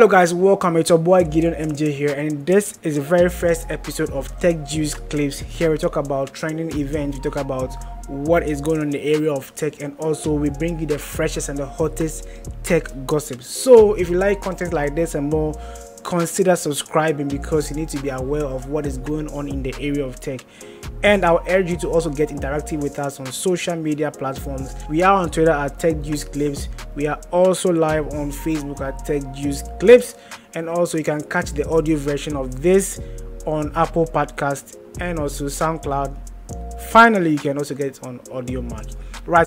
Hello guys, welcome. It's your boy Gideon MJ here, and this is the very first episode of Techjuix Clips. Here we talk about trending events, we talk about what is going on in the area of tech, and also we bring you the freshest and the hottest tech gossip. So if you like content like this and more, consider subscribing because you need to be aware of what is going on in the area of tech. And I'll urge you to also get interactive with us on social media platforms. We are on Twitter at Techjuix Clips. We are also live on Facebook at Tech Juice Clips. And also, you can catch the audio version of this on Apple Podcast and also SoundCloud. Finally, you can also get it on Audiomack. Right.